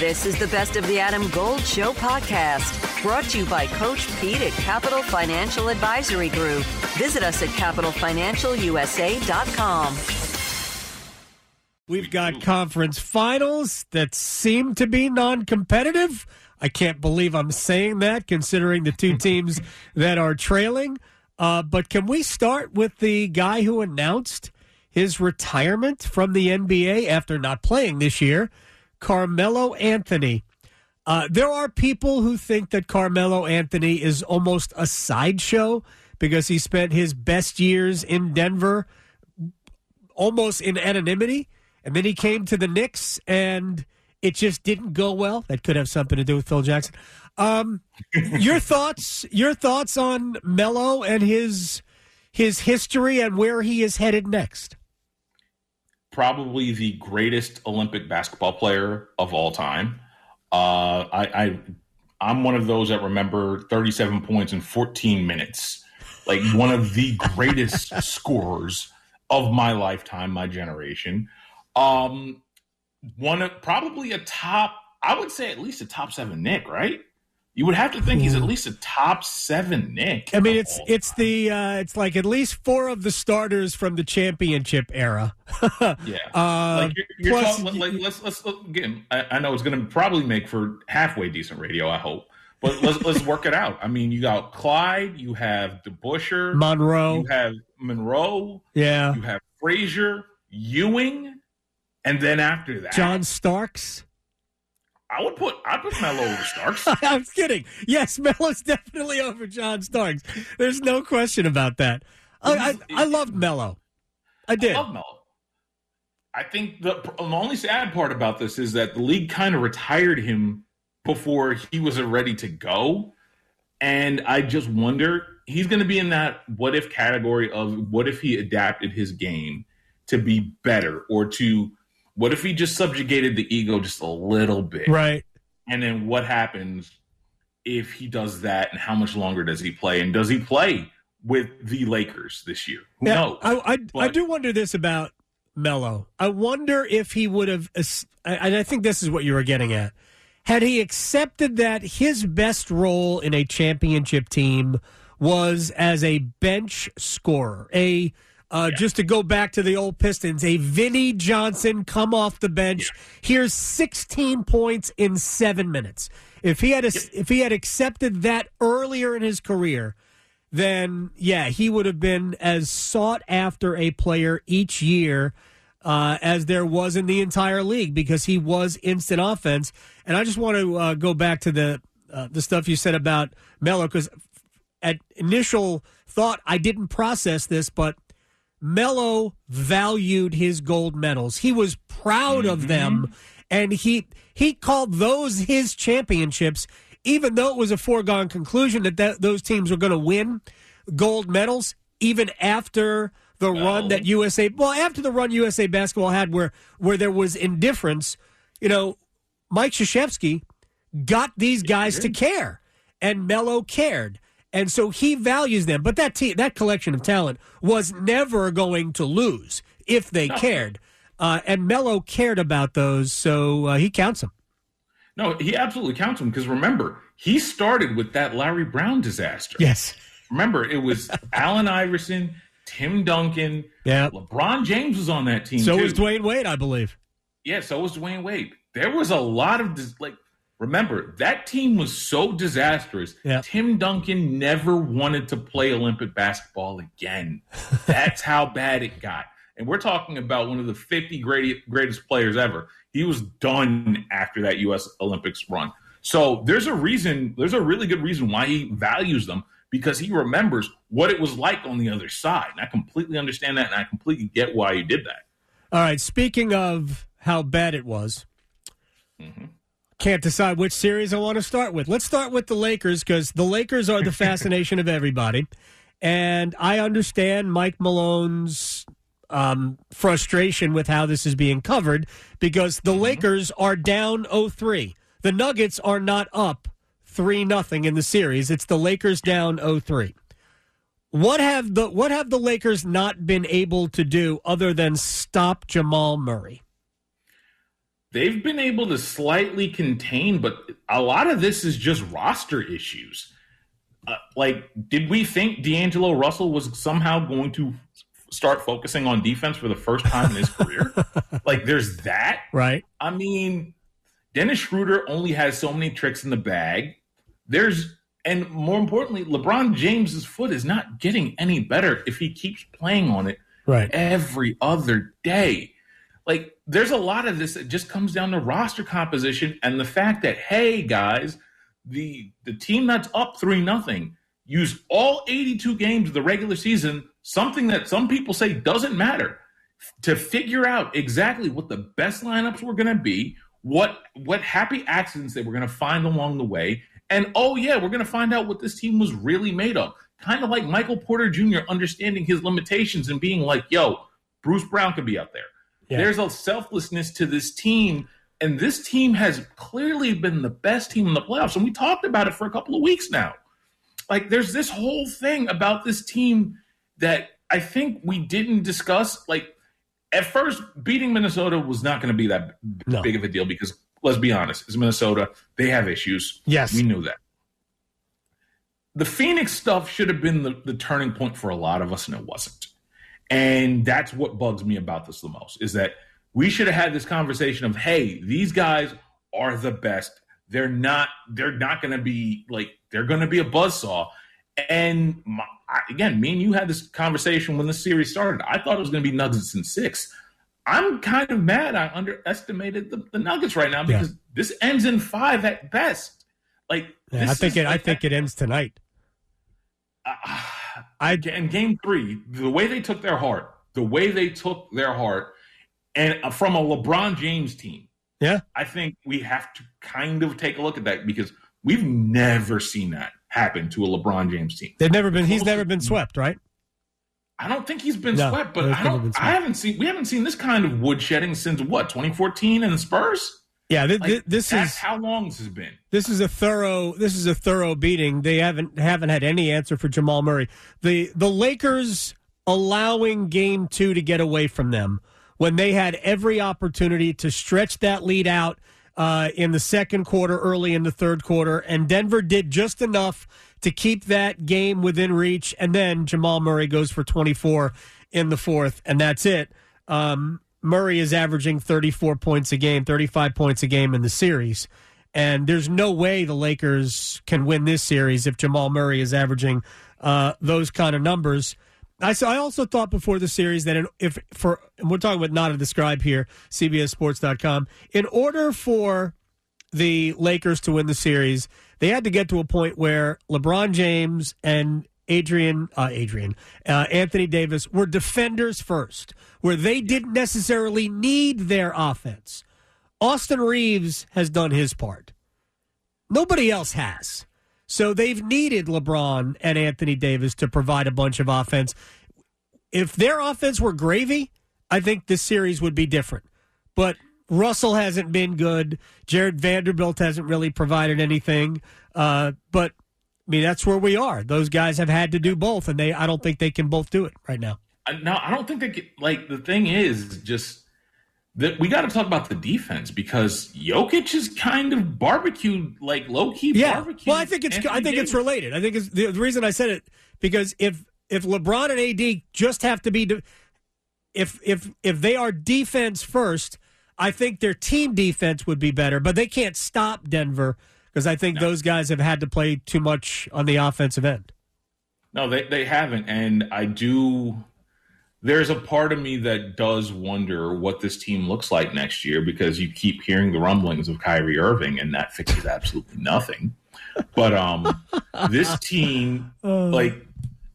This is the Best of the Adam Gold Show podcast, brought to you by Coach Pete at Capital Financial Advisory Group. Visit us at capitalfinancialusa.com. We've got conference finals that seem to be non competitive. I can't believe I'm saying that considering the two teams that are trailing. Uh, but can we start with the guy who announced his retirement from the NBA after not playing this year, Carmelo Anthony? Uh, there are people who think that Carmelo Anthony is almost a sideshow because he spent his best years in Denver almost in anonymity. And then he came to the Knicks and it just didn't go well. That could have something to do with Phil Jackson. Um, your thoughts? Your thoughts on Melo and his his history and where he is headed next? Probably the greatest Olympic basketball player of all time. Uh, I, I I'm one of those that remember 37 points in 14 minutes, like one of the greatest scorers of my lifetime, my generation. Um, one of probably a top, I would say at least a top seven Knick, right? You would have to think he's at least a top seven Knick. I mean, it's it's the uh, it's like at least four of the starters from the championship era. yeah, uh, like you're, you're plus, talking, like, let's let's again. I, I know it's going to probably make for halfway decent radio. I hope, but let's let's work it out. I mean, you got Clyde, you have DeBusschere, Monroe, you have Monroe, yeah, you have Frazier, Ewing, and then after that, John Starks. I would put I put Melo over Starks. I'm kidding. Yes, Melo's definitely over John Starks. There's no question about that. I I, I loved Melo. I did. I love Melo. I think the, the only sad part about this is that the league kind of retired him before he was ready to go, and I just wonder he's going to be in that what if category of what if he adapted his game to be better or to what if he just subjugated the ego just a little bit? Right. And then what happens if he does that and how much longer does he play? And does he play with the Lakers this year? Yeah, knows? I, I, but, I do wonder this about Melo. I wonder if he would have, and I think this is what you were getting at. Had he accepted that his best role in a championship team was as a bench scorer, a uh, yeah. Just to go back to the old Pistons, a Vinnie Johnson come off the bench. Yeah. Here's 16 points in seven minutes. If he had a, if he had accepted that earlier in his career, then yeah, he would have been as sought after a player each year uh, as there was in the entire league because he was instant offense. And I just want to uh, go back to the uh, the stuff you said about Melo because at initial thought I didn't process this, but Melo valued his gold medals. He was proud mm-hmm. of them, and he he called those his championships, even though it was a foregone conclusion that, that those teams were going to win gold medals, even after the no. run that USA well after the run USA basketball had, where where there was indifference. You know, Mike Krzyzewski got these guys to care, and Melo cared. And so he values them. But that team, that collection of talent was never going to lose if they no. cared. Uh, and Melo cared about those, so uh, he counts them. No, he absolutely counts them because remember, he started with that Larry Brown disaster. Yes. Remember, it was Allen Iverson, Tim Duncan. Yeah. LeBron James was on that team. So too. was Dwyane Wade, I believe. Yeah, so was Dwyane Wade. There was a lot of like Remember, that team was so disastrous. Yep. Tim Duncan never wanted to play Olympic basketball again. That's how bad it got. And we're talking about one of the 50 great, greatest players ever. He was done after that U.S. Olympics run. So there's a reason, there's a really good reason why he values them because he remembers what it was like on the other side. And I completely understand that and I completely get why he did that. All right. Speaking of how bad it was, mm-hmm. Can't decide which series I want to start with. Let's start with the Lakers because the Lakers are the fascination of everybody. And I understand Mike Malone's um, frustration with how this is being covered because the mm-hmm. Lakers are down 0-3. The Nuggets are not up 3 nothing in the series. It's the Lakers down 0-3. What have the what have the Lakers not been able to do other than stop Jamal Murray? They've been able to slightly contain, but a lot of this is just roster issues. Uh, like, did we think D'Angelo Russell was somehow going to start focusing on defense for the first time in his career? like, there's that. Right. I mean, Dennis Schroeder only has so many tricks in the bag. There's, and more importantly, LeBron James's foot is not getting any better if he keeps playing on it right. every other day. Like, there's a lot of this that just comes down to roster composition and the fact that, hey, guys, the the team that's up three nothing use all 82 games of the regular season, something that some people say doesn't matter, to figure out exactly what the best lineups were going to be, what what happy accidents they were going to find along the way, and oh yeah, we're going to find out what this team was really made of. Kind of like Michael Porter Jr. understanding his limitations and being like, "Yo, Bruce Brown could be up there." Yeah. There's a selflessness to this team, and this team has clearly been the best team in the playoffs. And we talked about it for a couple of weeks now. Like, there's this whole thing about this team that I think we didn't discuss. Like, at first, beating Minnesota was not going to be that no. big of a deal because, let's be honest, it's Minnesota. They have issues. Yes. We knew that. The Phoenix stuff should have been the, the turning point for a lot of us, and it wasn't. And that's what bugs me about this the most is that we should have had this conversation of, hey, these guys are the best. They're not. They're not going to be like. They're going to be a buzzsaw. And my, again, me and you had this conversation when the series started. I thought it was going to be Nuggets in six. I'm kind of mad. I underestimated the, the Nuggets right now because yeah. this ends in five at best. Like yeah, I think it. Like, I think it ends tonight. Uh, I in game three, the way they took their heart, the way they took their heart, and uh, from a LeBron James team, yeah, I think we have to kind of take a look at that because we've never seen that happen to a LeBron James team. They've never been. He's never been swept, right? I don't think he's been no, swept, but I don't. I haven't seen. We haven't seen this kind of woodshedding since what 2014 in the Spurs. Yeah, th- th- this is how long this has been. This is a thorough. This is a thorough beating. They haven't haven't had any answer for Jamal Murray. the The Lakers allowing Game Two to get away from them when they had every opportunity to stretch that lead out uh, in the second quarter, early in the third quarter, and Denver did just enough to keep that game within reach. And then Jamal Murray goes for twenty four in the fourth, and that's it. Um, Murray is averaging 34 points a game, 35 points a game in the series. And there's no way the Lakers can win this series if Jamal Murray is averaging uh, those kind of numbers. I, I also thought before the series that if for we're talking about not a describe here, CBSSports.com. In order for the Lakers to win the series, they had to get to a point where LeBron James and Adrian, uh, Adrian, uh, Anthony Davis were defenders first, where they didn't necessarily need their offense. Austin Reaves has done his part. Nobody else has. So they've needed LeBron and Anthony Davis to provide a bunch of offense. If their offense were gravy, I think this series would be different. But Russell hasn't been good. Jarred Vanderbilt hasn't really provided anything. Uh, but I mean, that's where we are. Those guys have had to do both, and they I don't think they can both do it right now. No, I don't think they can. Like the thing is, just that we got to talk about the defense because Jokic is kind of barbecued, like low key yeah. barbecue. Well, I think it's Anthony I think Davis. it's related. I think it's the, the, reason I said it because if if LeBron and AD just have to be, de- if if if they are defense first, I think their team defense would be better, but they can't stop Denver because I think no. those guys have had to play too much on the offensive end. No, they, they haven't. And I do. There's a part of me that does wonder what this team looks like next year because you keep hearing the rumblings of Kyrie Irving, and that fixes absolutely nothing. But um, this team, uh. like,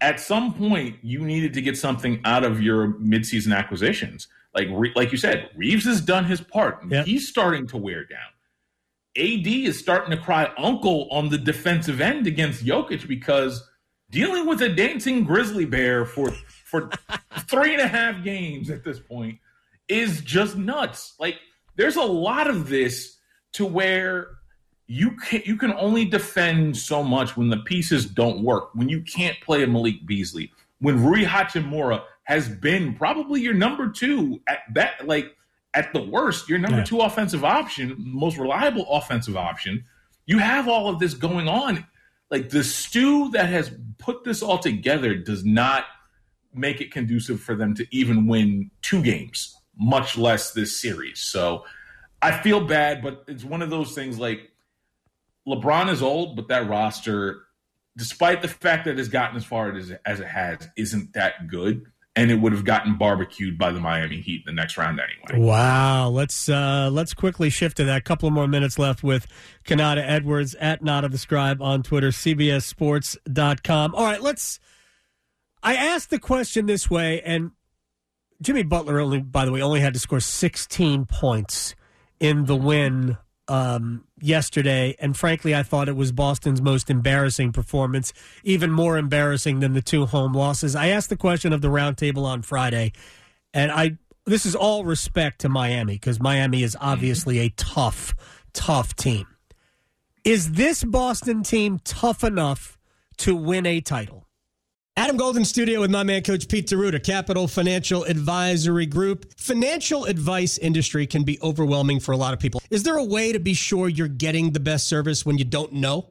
at some point, you needed to get something out of your midseason acquisitions. Like, like you said, Reaves has done his part. Yep. He's starting to wear down. AD is starting to cry uncle on the defensive end against Jokic because dealing with a dancing grizzly bear for for three and a half games at this point is just nuts. Like there's a lot of this to where you can you can only defend so much when the pieces don't work. When you can't play a Malik Beasley, when Rui Hachimura has been probably your number two at that like at the worst, your number Yeah. two offensive option, most reliable offensive option. You have all of this going on. Like the stew that has put this all together does not make it conducive for them to even win two games, much less this series. So I feel bad, but it's one of those things like LeBron is old, but that roster, despite the fact that it's gotten as far as, as it has, isn't that good. And it would have gotten barbecued by the Miami Heat in the next round anyway. Wow. Let's uh, let's quickly shift to that. Couple of more minutes left with Konata Edwards at Not of the Scribe on Twitter, CBSSports.com. All right, let's. I asked the question this way, and Jimmy Butler only, by the way, only had to score 16 points in the win um, yesterday. And frankly, I thought it was Boston's most embarrassing performance, even more embarrassing than the two home losses. I asked the question of the roundtable on Friday, and I this is all respect to Miami because Miami is obviously a tough, tough team. Is this Boston team tough enough to win a title? Adam Golden Studio with my man, Coach Pete D'Arruda, Capital Financial Advisory Group. Financial advice industry can be overwhelming for a lot of people. Is there a way to be sure you're getting the best service when you don't know?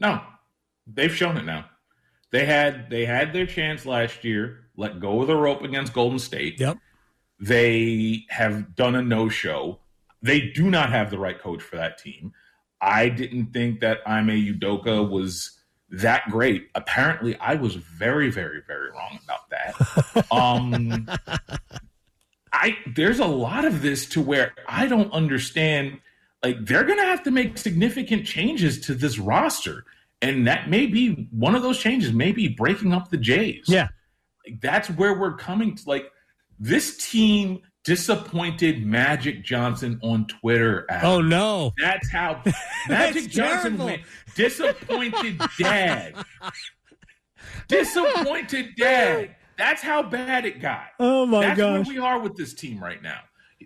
No, they've shown it now. They had they had their chance last year. Let go of the rope against Golden State. Yep. They have done a no show. They do not have the right coach for that team. I didn't think that Ime Udoka was that great. Apparently, I was very, very, very wrong about that. um, I there's a lot of this to where I don't understand. Like they're going to have to make significant changes to this roster, and that may be one of those changes. Maybe breaking up the Jays. Yeah. Like, that's where we're coming to. Like this team disappointed Magic Johnson on Twitter. Adam. Oh, no. That's how Magic Johnson went. Disappointed dad. disappointed dad. That's how bad it got. Oh, my That's gosh. where we are with this team right now.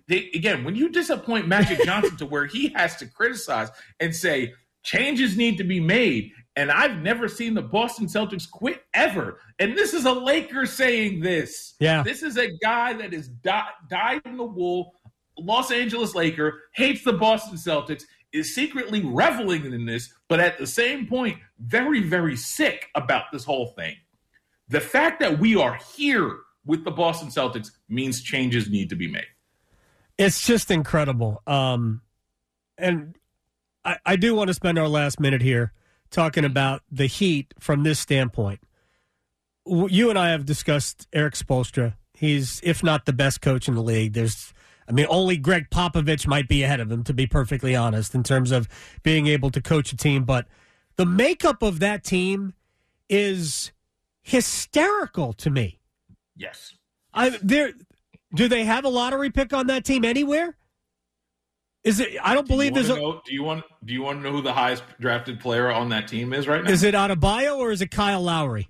They, again, when you disappoint Magic Johnson to where he has to criticize and say changes need to be made, and I've never seen the Boston Celtics quit ever. And this is a Laker saying this. Yeah. This is a guy that is di- dyed in the wool, Los Angeles Laker, hates the Boston Celtics, is secretly reveling in this, but at the same point, very, very sick about this whole thing. The fact that we are here with the Boston Celtics means changes need to be made. It's just incredible. Um, and I, I do want to spend our last minute here talking about the Heat from this standpoint. You and I have discussed Erik Spoelstra. He's, if not the best coach in the league, there's, I mean, only Gregg Popovich might be ahead of him, to be perfectly honest, in terms of being able to coach a team. But the makeup of that team is hysterical to me. Yes. I there do they have a lottery pick on that team anywhere? Is it I don't Do believe there's a know, do you want do you want to know who the highest drafted player on that team is right now? is it Adebayo or is it Kyle Lowry?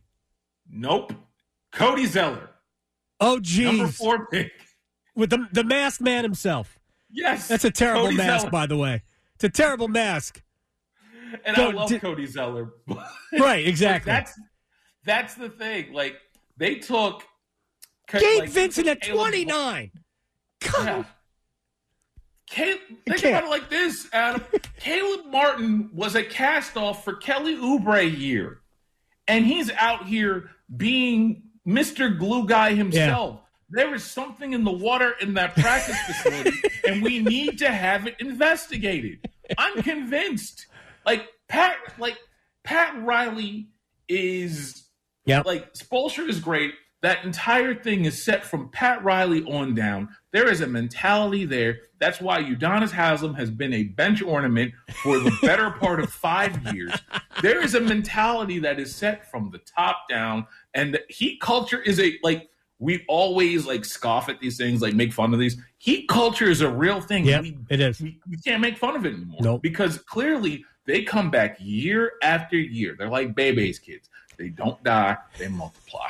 Nope. Cody Zeller, Oh number four pick. With the the masked man himself. Yes, That's a terrible Cody mask, Zeller. by the way. It's a terrible mask. And Go- I love di- Cody Zeller. Right, exactly. that's that's the thing. Like they took Gabe like, Vincent at Caleb- 29. Come Yeah. Caleb, think can't. about it like this, Adam. Caleb Martin was a cast off for Kelly Oubre year, and he's out here being Mr. Glue Guy himself. There is something in the water in that practice facility, and we need to have it investigated. I'm convinced. Like Pat, like Pat Riley is Yep. like Spoelstra is great. That entire thing is set from Pat Riley on down. There is a mentality there. That's why Udonis Haslam has been a bench ornament for the better part of five years. There is a mentality that is set from the top down, and the Heat culture is a like we always like scoff at these things, like make fun of these. Heat culture is a real thing. Yeah, it is. We, we can't make fun of it anymore. Nope. Because clearly they come back year after year. They're like Bebe's kids. They don't die, they multiply.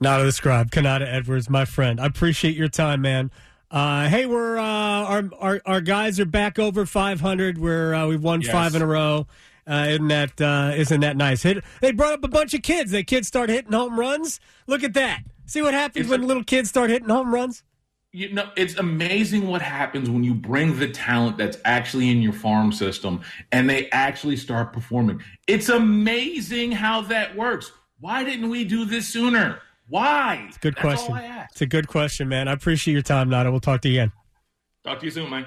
Not a scribe, Konata Edwards, my friend. I appreciate your time, man. Uh, hey, we're uh, our, our our guys are back over 500. We're uh, we've won Yes. five in a row. Uh, isn't that uh, isn't that nice? Hit, they brought up a bunch of kids. The kids start hitting home runs. Look at that. See what happens It's when a- little kids start hitting home runs. You know, it's amazing what happens when you bring the talent that's actually in your farm system and they actually start performing. It's amazing how that works. Why didn't we do this sooner? Why? It's a Good That's question. All I ask. It's a good question, man. I appreciate your time, Nada. We'll talk to you again. Talk to you soon, man.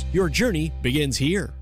Your journey begins here.